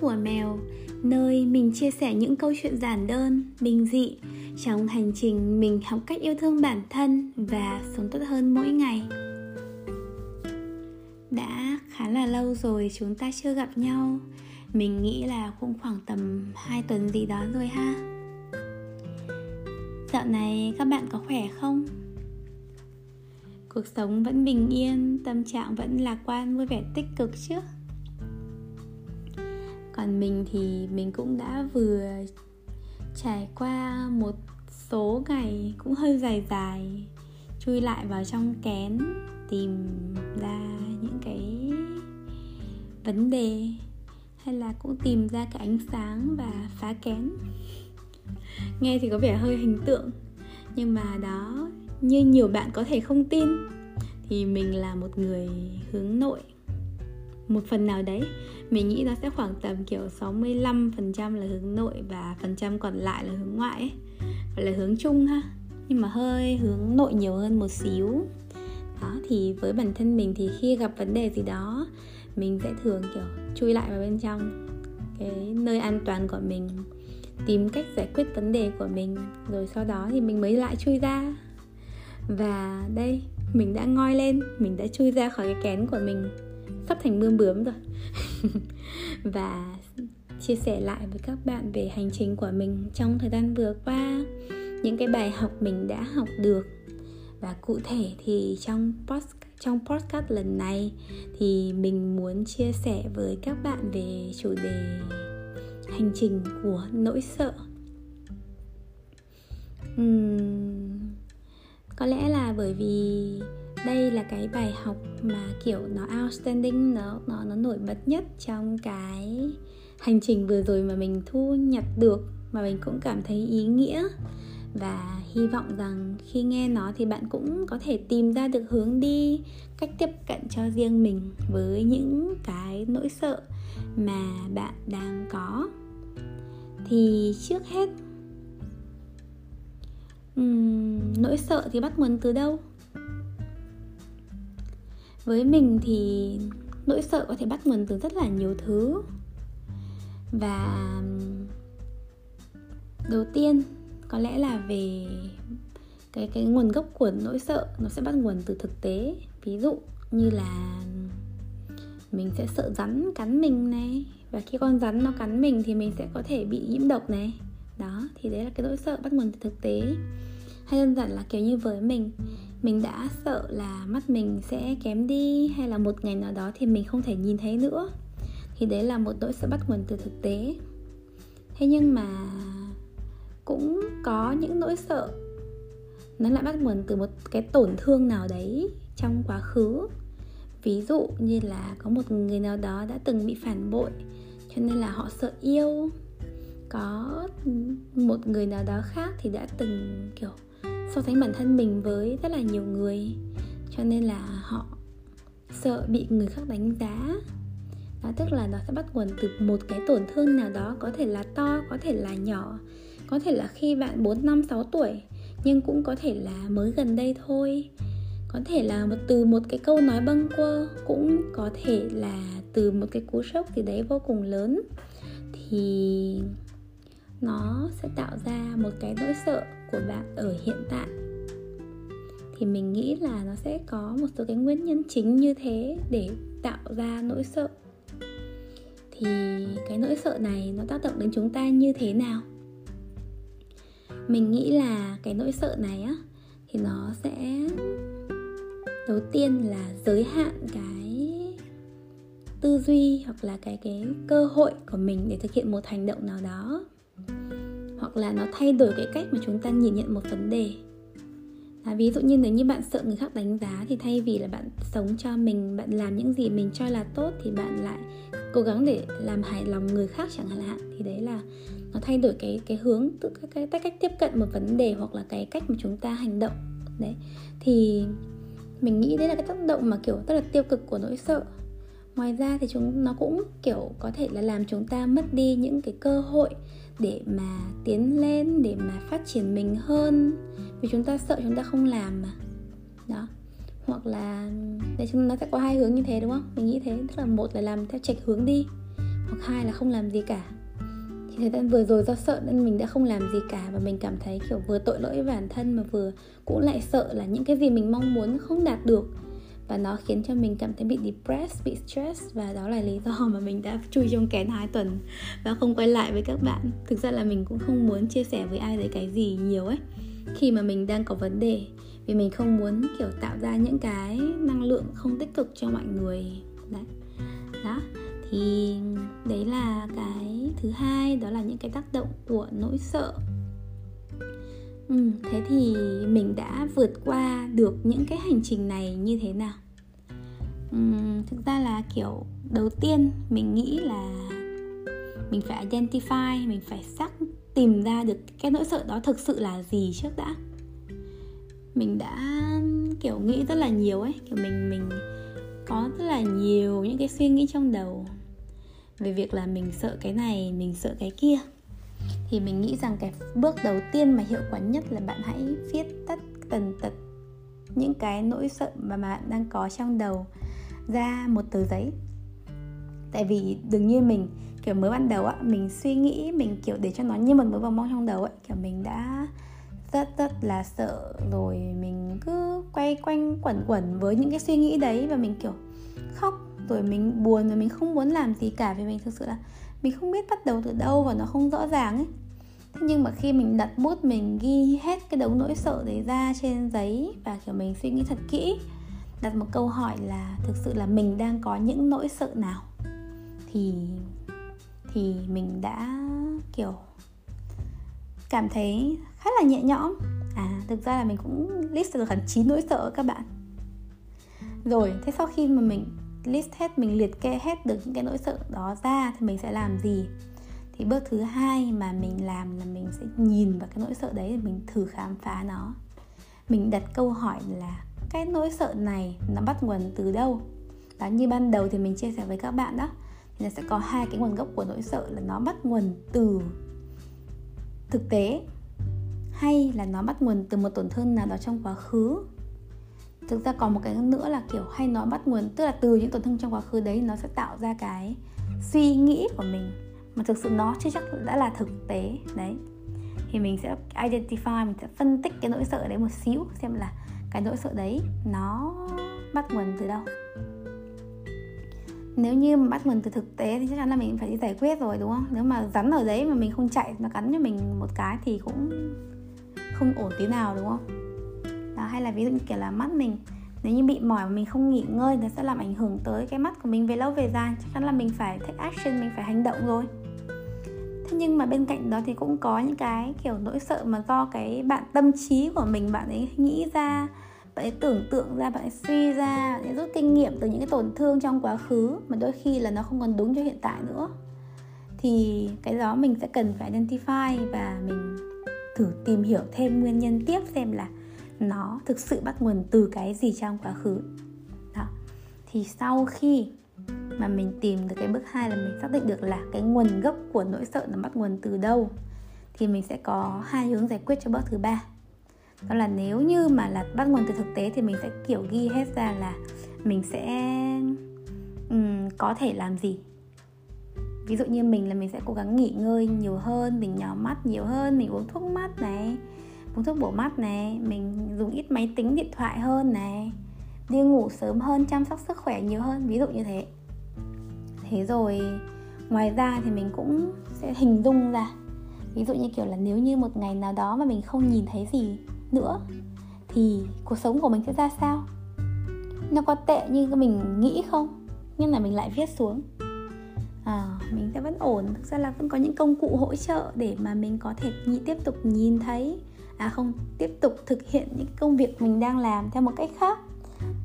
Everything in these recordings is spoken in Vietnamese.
của mèo, nơi mình chia sẻ những câu chuyện giản đơn, bình dị. Trong hành trình, mình học cách yêu thương bản thân và sống tốt hơn mỗi ngày. Đã khá là lâu rồi chúng ta chưa gặp nhau. Mình nghĩ là cũng khoảng tầm 2 tuần gì đó rồi ha. Dạo này các bạn có khỏe không? Cuộc sống vẫn bình yên, tâm trạng vẫn lạc quan, vui vẻ tích cực chứ? Còn mình thì mình cũng đã vừa trải qua một số ngày cũng hơi dài dài, chui lại vào trong kén, tìm ra những cái vấn đề, hay là cũng tìm ra cái ánh sáng và phá kén. Nghe thì có vẻ hơi hình tượng, nhưng mà đó, như nhiều bạn có thể không tin, thì mình là một người hướng nội một phần nào đấy, mình nghĩ nó sẽ khoảng tầm kiểu 65% là hướng nội và phần trăm còn lại là hướng ngoại ấy. Gọi là hướng chung ha. Nhưng mà hơi hướng nội nhiều hơn một xíu. Đó, thì với bản thân mình thì khi gặp vấn đề gì đó, mình sẽ thường kiểu chui lại vào bên trong cái nơi an toàn của mình, tìm cách giải quyết vấn đề của mình, rồi sau đó thì mình mới lại chui ra. Và đây, mình đã ngoi lên, mình đã chui ra khỏi cái kén của mình sắp thành bươm bướm rồi. Và chia sẻ lại với các bạn về hành trình của mình trong thời gian vừa qua những cái bài học mình đã học được. Và cụ thể thì trong post trong podcast lần này thì mình muốn chia sẻ với các bạn về chủ đề hành trình của nỗi sợ. Uhm, có lẽ là bởi vì đây là cái bài học mà kiểu nó outstanding nó nó nó nổi bật nhất trong cái hành trình vừa rồi mà mình thu nhặt được mà mình cũng cảm thấy ý nghĩa. Và hy vọng rằng khi nghe nó thì bạn cũng có thể tìm ra được hướng đi cách tiếp cận cho riêng mình với những cái nỗi sợ mà bạn đang có. Thì trước hết um, nỗi sợ thì bắt nguồn từ đâu? Với mình thì nỗi sợ có thể bắt nguồn từ rất là nhiều thứ. Và đầu tiên có lẽ là về cái cái nguồn gốc của nỗi sợ nó sẽ bắt nguồn từ thực tế. Ví dụ như là mình sẽ sợ rắn cắn mình này. Và khi con rắn nó cắn mình thì mình sẽ có thể bị nhiễm độc này. Đó, thì đấy là cái nỗi sợ bắt nguồn từ thực tế. Hay đơn giản là kiểu như với mình mình đã sợ là mắt mình sẽ kém đi hay là một ngày nào đó thì mình không thể nhìn thấy nữa. Thì đấy là một nỗi sợ bắt nguồn từ thực tế. Thế nhưng mà cũng có những nỗi sợ. Nó lại bắt nguồn từ một cái tổn thương nào đấy trong quá khứ. Ví dụ như là có một người nào đó đã từng bị phản bội, cho nên là họ sợ yêu. Có một người nào đó khác thì đã từng, kiểu so sánh bản thân mình với rất là nhiều người. Cho nên là họ sợ bị người khác đánh giá. Đó, tức là nó sẽ bắt nguồn từ một cái tổn thương nào đó, có thể là to, có thể là nhỏ, có thể là khi bạn 4 năm 6 tuổi, nhưng cũng có thể là mới gần đây thôi. Có thể là một, từ một cái câu nói bâng quơ, cũng có thể là từ một cái cú sốc gì đấy vô cùng lớn. Thì nó sẽ tạo ra một cái nỗi sợ của bạn ở hiện tại. Thì mình nghĩ là nó sẽ có một số cái nguyên nhân chính như thế để tạo ra nỗi sợ. Thì cái nỗi sợ này nó tác động đến chúng ta như thế nào? Mình nghĩ là cái nỗi sợ này á, thì nó sẽ, đầu tiên là giới hạn cái tư duy hoặc là cái cái cơ hội của mình để thực hiện một hành động nào đó hoặc là nó thay đổi cái cách mà chúng ta nhìn nhận một vấn đề. À, ví dụ như nếu như bạn sợ người khác đánh giá thì thay vì là bạn sống cho mình bạn làm những gì mình cho là tốt thì bạn lại cố gắng để làm hài lòng người khác chẳng hạn thì đấy là nó thay đổi cái cái hướng tự cái, cái cách tiếp cận một vấn đề hoặc là cái cách mà chúng ta hành động. Đấy. Thì mình nghĩ đấy là cái tác động mà kiểu rất là tiêu cực của nỗi sợ ngoài ra thì chúng, nó cũng, kiểu, có thể là làm chúng ta mất đi những cái cơ hội để mà tiến lên, để mà phát triển mình hơn. Vì chúng ta sợ chúng ta không làm mà. Đó. Hoặc là để chúng nó sẽ có hai hướng như thế, đúng không? Mình nghĩ thế. Tức là một là làm theo trạch hướng đi, hoặc hai là không làm gì cả. Thì thời gian vừa rồi do sợ nên mình đã không làm gì cả và mình cảm thấy, kiểu, vừa tội lỗi bản thân mà vừa cũng lại sợ là những cái gì mình mong muốn không đạt được và nó khiến cho mình cảm thấy bị depressed, bị stress. Và đó là lý do mà mình đã chui trong kén hai tuần. Và không quay lại với các bạn. Thực ra là mình cũng không muốn chia sẻ với ai đấy cái gì nhiều ấy. Khi mà mình đang có vấn đề. Vì mình không muốn kiểu tạo ra những cái năng lượng không tích cực cho mọi người. Đấy. Đó. Thì đấy là cái thứ hai. Đó là những cái tác động của nỗi sợ ừ, thế thì mình đã vượt qua được những cái hành trình này như thế nào? Ừ, thực ra là kiểu đầu tiên mình nghĩ là mình phải identify mình phải xác tìm ra được cái nỗi sợ đó thực sự là gì trước đã. Mình đã kiểu nghĩ rất là nhiều ấy kiểu mình mình có rất là nhiều những cái suy nghĩ trong đầu về việc là mình sợ cái này mình sợ cái kia thì mình nghĩ rằng cái bước đầu tiên mà hiệu quả nhất là bạn hãy viết tất tần tật những cái nỗi sợ mà bạn đang có trong đầu ra một tờ giấy. Tại vì đừng như mình, kiểu mới ban đầu á, mình suy nghĩ mình, kiểu, để cho nó như một mới vòng mong trong đầu ấy kiểu mình đã rất rất là sợ rồi mình cứ quay quanh quẩn quẩn với những cái suy nghĩ đấy và mình, kiểu, khóc rồi mình buồn rồi mình không muốn làm gì cả vì mình thực sự là mình không biết bắt đầu từ đâu và nó không rõ ràng ấy. Thế nhưng mà khi mình đặt bút mình ghi hết cái đống nỗi sợ đấy ra trên giấy và, kiểu, mình suy nghĩ thật kỹ, đặt một câu hỏi là thực sự là mình đang có những nỗi sợ nào? Thì thì mình đã, kiểu, cảm thấy khá là nhẹ nhõm. À thực ra là mình cũng list được hẳn chín nỗi sợ các bạn. Rồi, thế sau khi mà mình list hết mình liệt kê hết được những cái nỗi sợ đó ra thì mình sẽ làm gì? Thì bước thứ hai mà mình làm là mình sẽ nhìn vào cái nỗi sợ đấy mình thử khám phá nó. Mình đặt câu hỏi là cái nỗi sợ này nó bắt nguồn từ đâu? Đó như ban đầu thì mình chia sẻ với các bạn đó thì nó sẽ có hai cái nguồn gốc của nỗi sợ là nó bắt nguồn từ thực tế hay là nó bắt nguồn từ một tổn thương nào đó trong quá khứ thực ra còn một cái nữa là kiểu hay nói bắt nguồn, tức là từ những tổn thương trong quá khứ đấy, nó sẽ tạo ra cái suy nghĩ của mình. Mà thực sự nó chưa chắc đã là thực tế, đấy. Thì mình sẽ identify, mình sẽ phân tích cái nỗi sợ đấy một xíu, xem là cái nỗi sợ đấy nó bắt nguồn từ đâu. Nếu như mà bắt nguồn từ thực tế thì chắc chắn là mình phải đi giải quyết rồi, đúng không? Nếu mà rắn ở đấy mà mình không chạy nó cắn cho mình một cái thì cũng không ổn tí nào, đúng không? Đó, hay là ví dụ như kiểu là mắt mình nếu như bị mỏi mà mình không nghỉ ngơi nó sẽ làm ảnh hưởng tới cái mắt của mình về lâu về dài. Chắc chắn là mình phải take action mình phải hành động rồi. Thế nhưng mà bên cạnh đó thì cũng có những cái kiểu nỗi sợ mà do cái bạn tâm trí của mình bạn ấy nghĩ ra bạn ấy tưởng tượng ra bạn ấy suy ra bạn ấy rút kinh nghiệm từ những cái tổn thương trong quá khứ mà đôi khi là nó không còn đúng cho hiện tại nữa. Thì cái đó mình sẽ cần phải identify và mình thử tìm hiểu thêm nguyên nhân tiếp xem là nó thực sự bắt nguồn từ cái gì trong quá khứ. Đó. Thì sau khi mà mình tìm được cái bước hai là mình xác định được là cái nguồn gốc của nỗi sợ nó bắt nguồn từ đâu thì mình sẽ có hai hướng giải quyết cho bước thứ ba. Đó là nếu như mà là bắt nguồn từ thực tế thì mình sẽ kiểu ghi hết ra là mình sẽ um, có thể làm gì. Ví dụ như mình là mình sẽ cố gắng nghỉ ngơi nhiều hơn mình nhỏ mắt nhiều hơn mình uống thuốc mắt này uống thuốc bổ mắt này mình dùng ít máy tính điện thoại hơn này đi ngủ sớm hơn chăm sóc sức khỏe nhiều hơn ví dụ như thế. Thế rồi ngoài ra thì mình cũng sẽ hình dung ra ví dụ như kiểu là nếu như một ngày nào đó mà mình không nhìn thấy gì nữa thì cuộc sống của mình sẽ ra sao? Nó có tệ như mình nghĩ không? Nhưng là mình lại viết xuống. À, mình sẽ vẫn ổn thực ra là vẫn có những công cụ hỗ trợ để mà mình có thể tiếp tục nhìn thấy à không tiếp tục thực hiện những công việc mình đang làm theo một cách khác.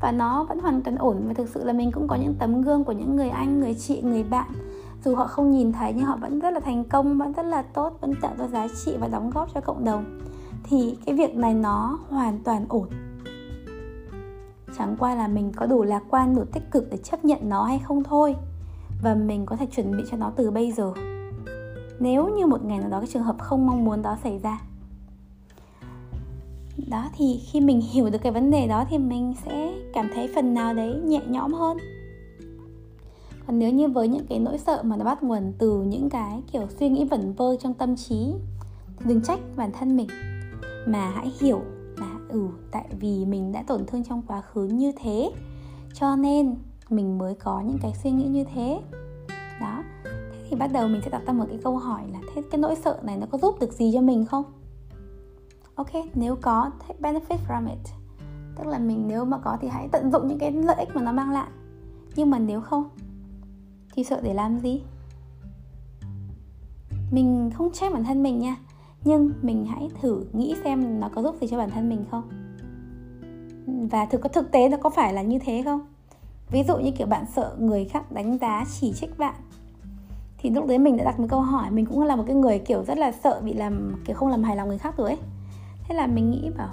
Và nó vẫn hoàn toàn ổn và thực sự là mình cũng có những tấm gương của những người anh, người chị, người bạn. Dù họ không nhìn thấy nhưng họ vẫn rất là thành công, vẫn rất là tốt, vẫn tạo ra giá trị và đóng góp cho cộng đồng. Thì cái việc này nó hoàn toàn ổn. Chẳng qua là mình có đủ lạc quan, đủ tích cực để chấp nhận nó hay không thôi. Và mình có thể chuẩn bị cho nó từ bây giờ. Nếu như một ngày nào đó cái trường hợp không mong muốn đó xảy ra đó, thì khi mình hiểu được cái vấn đề đó thì mình sẽ cảm thấy phần nào đấy nhẹ nhõm hơn. Còn nếu như với những cái nỗi sợ mà nó bắt nguồn từ những cái kiểu suy nghĩ vẩn vơ trong tâm trí, thì đừng trách bản thân mình. Mà hãy hiểu là ừ tại vì mình đã tổn thương trong quá khứ như thế, cho nên mình mới có những cái suy nghĩ như thế. Đó, thế thì bắt đầu mình sẽ đặt ra một cái câu hỏi là, thế cái nỗi sợ này nó có giúp được gì cho mình không? Ok, nếu có, hãy benefit from it. Tức là mình nếu mà có thì hãy tận dụng những cái lợi ích mà nó mang lại. Nhưng mà nếu không, thì sợ để làm gì? Mình không trách bản thân mình nha, nhưng mình hãy thử nghĩ xem nó có giúp gì cho bản thân mình không? Và thực có thực tế nó có phải là như thế không? Ví dụ như kiểu bạn sợ người khác đánh giá chỉ trích bạn, thì lúc đấy mình đã đặt một câu hỏi, mình cũng là một cái người kiểu rất là sợ bị làm, kiểu không làm hài lòng người khác rồi ấy thế là mình nghĩ bảo,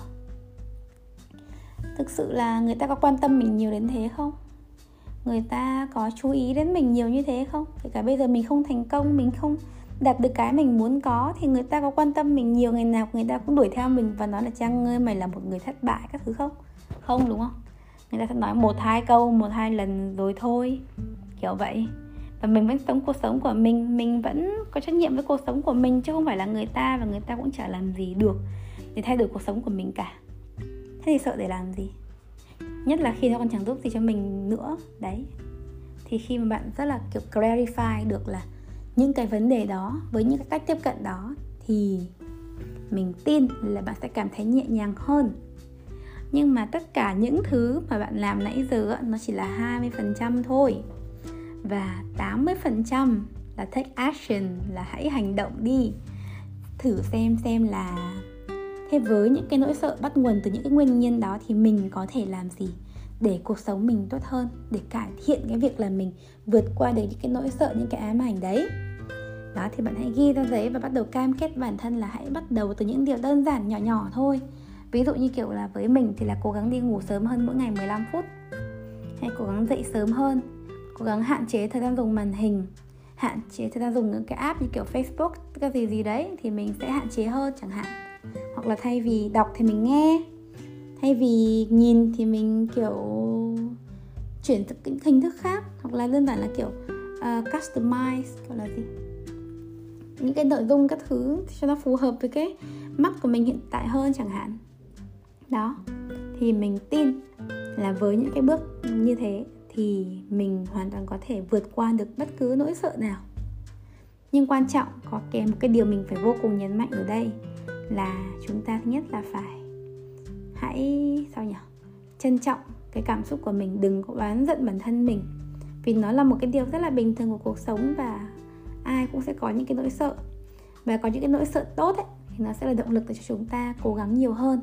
thực sự là người ta có quan tâm mình nhiều đến thế không? Người ta có chú ý đến mình nhiều như thế không? Kể cả bây giờ mình không thành công, mình không đạt được cái mình muốn có, thì người ta có quan tâm mình nhiều, ngày nào người ta cũng đuổi theo mình và nói là trang ơi, mày là một người thất bại, các thứ không? Không, đúng không? Người ta sẽ nói một, hai câu, một, hai lần rồi thôi, kiểu vậy. Và mình vẫn sống cuộc sống của mình mình vẫn có trách nhiệm với cuộc sống của mình, chứ không phải là người ta và người ta cũng chả làm gì được để thay đổi cuộc sống của mình cả. Thế thì sợ để làm gì? Nhất là khi nó còn chẳng giúp gì cho mình nữa, đấy. Thì khi mà bạn rất là, kiểu, clarify được là những cái vấn đề đó với những cái cách tiếp cận đó thì mình tin là bạn sẽ cảm thấy nhẹ nhàng hơn. Nhưng mà tất cả những thứ mà bạn làm nãy giờ nó chỉ là 20% thôi. Và 80% là take action, là hãy hành động đi. Thử xem xem là thế với những cái nỗi sợ bắt nguồn từ những cái nguyên nhân đó thì mình có thể làm gì để cuộc sống mình tốt hơn, để cải thiện cái việc là mình vượt qua được những cái nỗi sợ, những cái ám ảnh đấy? Đó, thì bạn hãy ghi ra giấy và bắt đầu cam kết bản thân là hãy bắt đầu từ những điều đơn giản nhỏ nhỏ thôi. Ví dụ như kiểu là với mình thì là cố gắng đi ngủ sớm hơn mỗi ngày 15 phút. Hay cố gắng dậy sớm hơn, cố gắng hạn chế thời gian dùng màn hình, hạn chế thời gian dùng những cái app như kiểu Facebook, cái gì gì đấy thì mình sẽ hạn chế hơn chẳng hạn hoặc là thay vì đọc thì mình nghe. Thay vì nhìn thì mình kiểu chuyển những hình thức khác. Hoặc là đơn giản là kiểu uh, customize gọi là gì? Những cái nội dung các thứ cho nó phù hợp với cái mắt của mình hiện tại hơn chẳng hạn. Đó. Thì mình tin là với những cái bước như thế thì mình hoàn toàn có thể vượt qua được bất cứ nỗi sợ nào. Nhưng quan trọng có kèm một cái điều mình phải vô cùng nhấn mạnh ở đây là chúng ta thứ nhất là phải hãy, sao nhỉ? Trân trọng cái cảm xúc của mình, đừng có oán giận bản thân mình. Vì nó là một cái điều rất là bình thường của cuộc sống và ai cũng sẽ có những cái nỗi sợ. Và có những cái nỗi sợ tốt ấy, thì nó sẽ là động lực để cho chúng ta cố gắng nhiều hơn,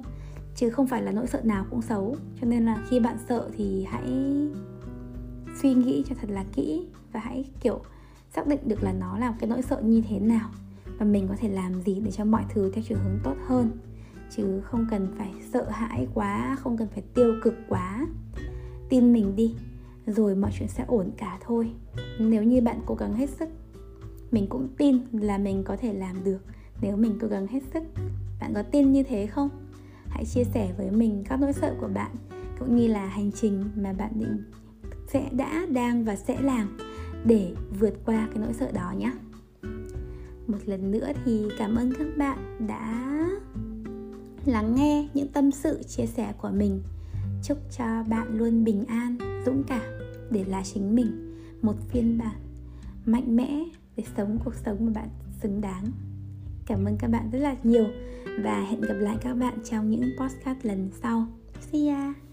chứ không phải là nỗi sợ nào cũng xấu. Cho nên là khi bạn sợ thì hãy suy nghĩ cho thật là kỹ và hãy, kiểu, xác định được là nó là một cái nỗi sợ như thế nào và mình có thể làm gì để cho mọi thứ theo chiều hướng tốt hơn. Chứ không cần phải sợ hãi quá, không cần phải tiêu cực quá. Tin mình đi, rồi mọi chuyện sẽ ổn cả thôi. Nếu như bạn cố gắng hết sức, mình cũng tin là mình có thể làm được. Nếu mình cố gắng hết sức, bạn có tin như thế không? Hãy chia sẻ với mình các nỗi sợ của bạn, cũng như là hành trình mà bạn định sẽ đã, đang và sẽ làm để vượt qua cái nỗi sợ đó nhé một lần nữa thì cảm ơn các bạn đã lắng nghe những tâm sự chia sẻ của mình. Chúc cho bạn luôn bình an, dũng cảm để là chính mình, một phiên bản mạnh mẽ để sống cuộc sống mà bạn xứng đáng. Cảm ơn các bạn rất là nhiều và hẹn gặp lại các bạn trong những podcast lần sau. See ya!